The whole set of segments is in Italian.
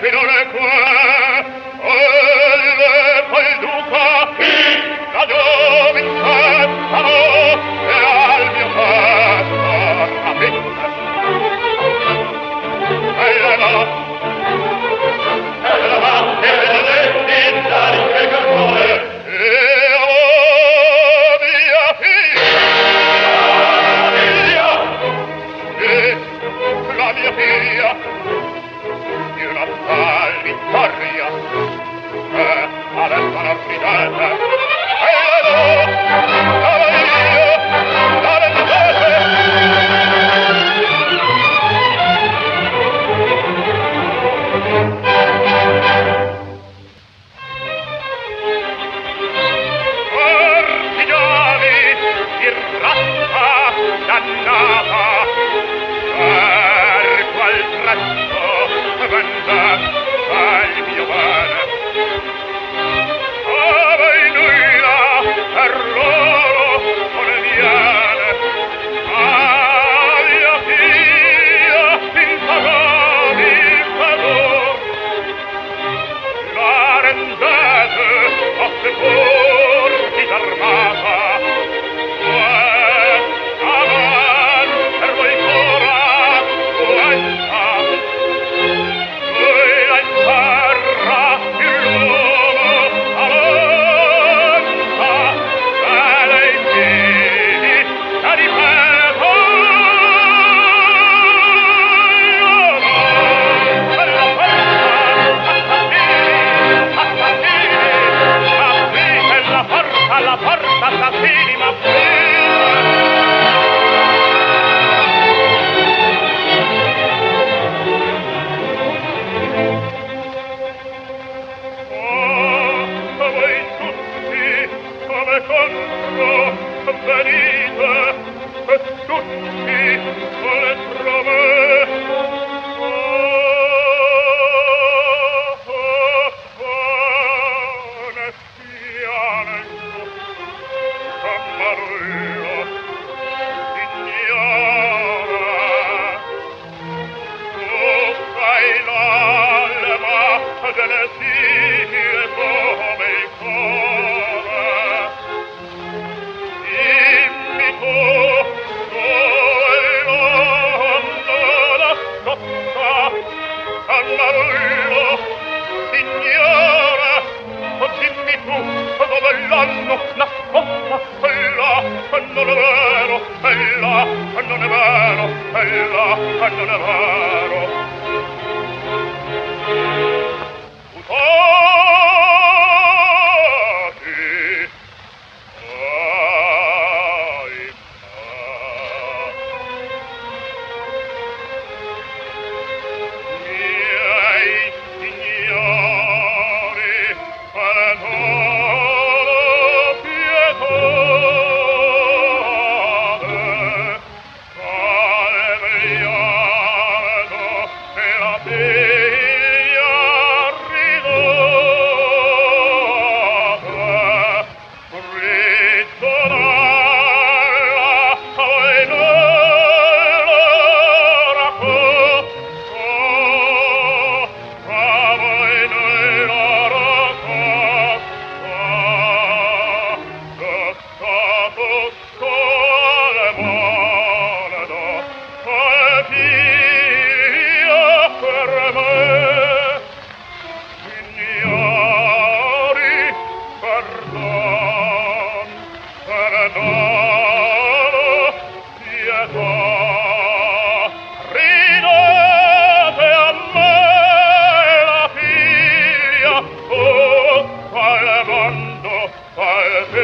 che non è qua ella non è vero, è non è vero. Utò!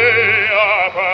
mea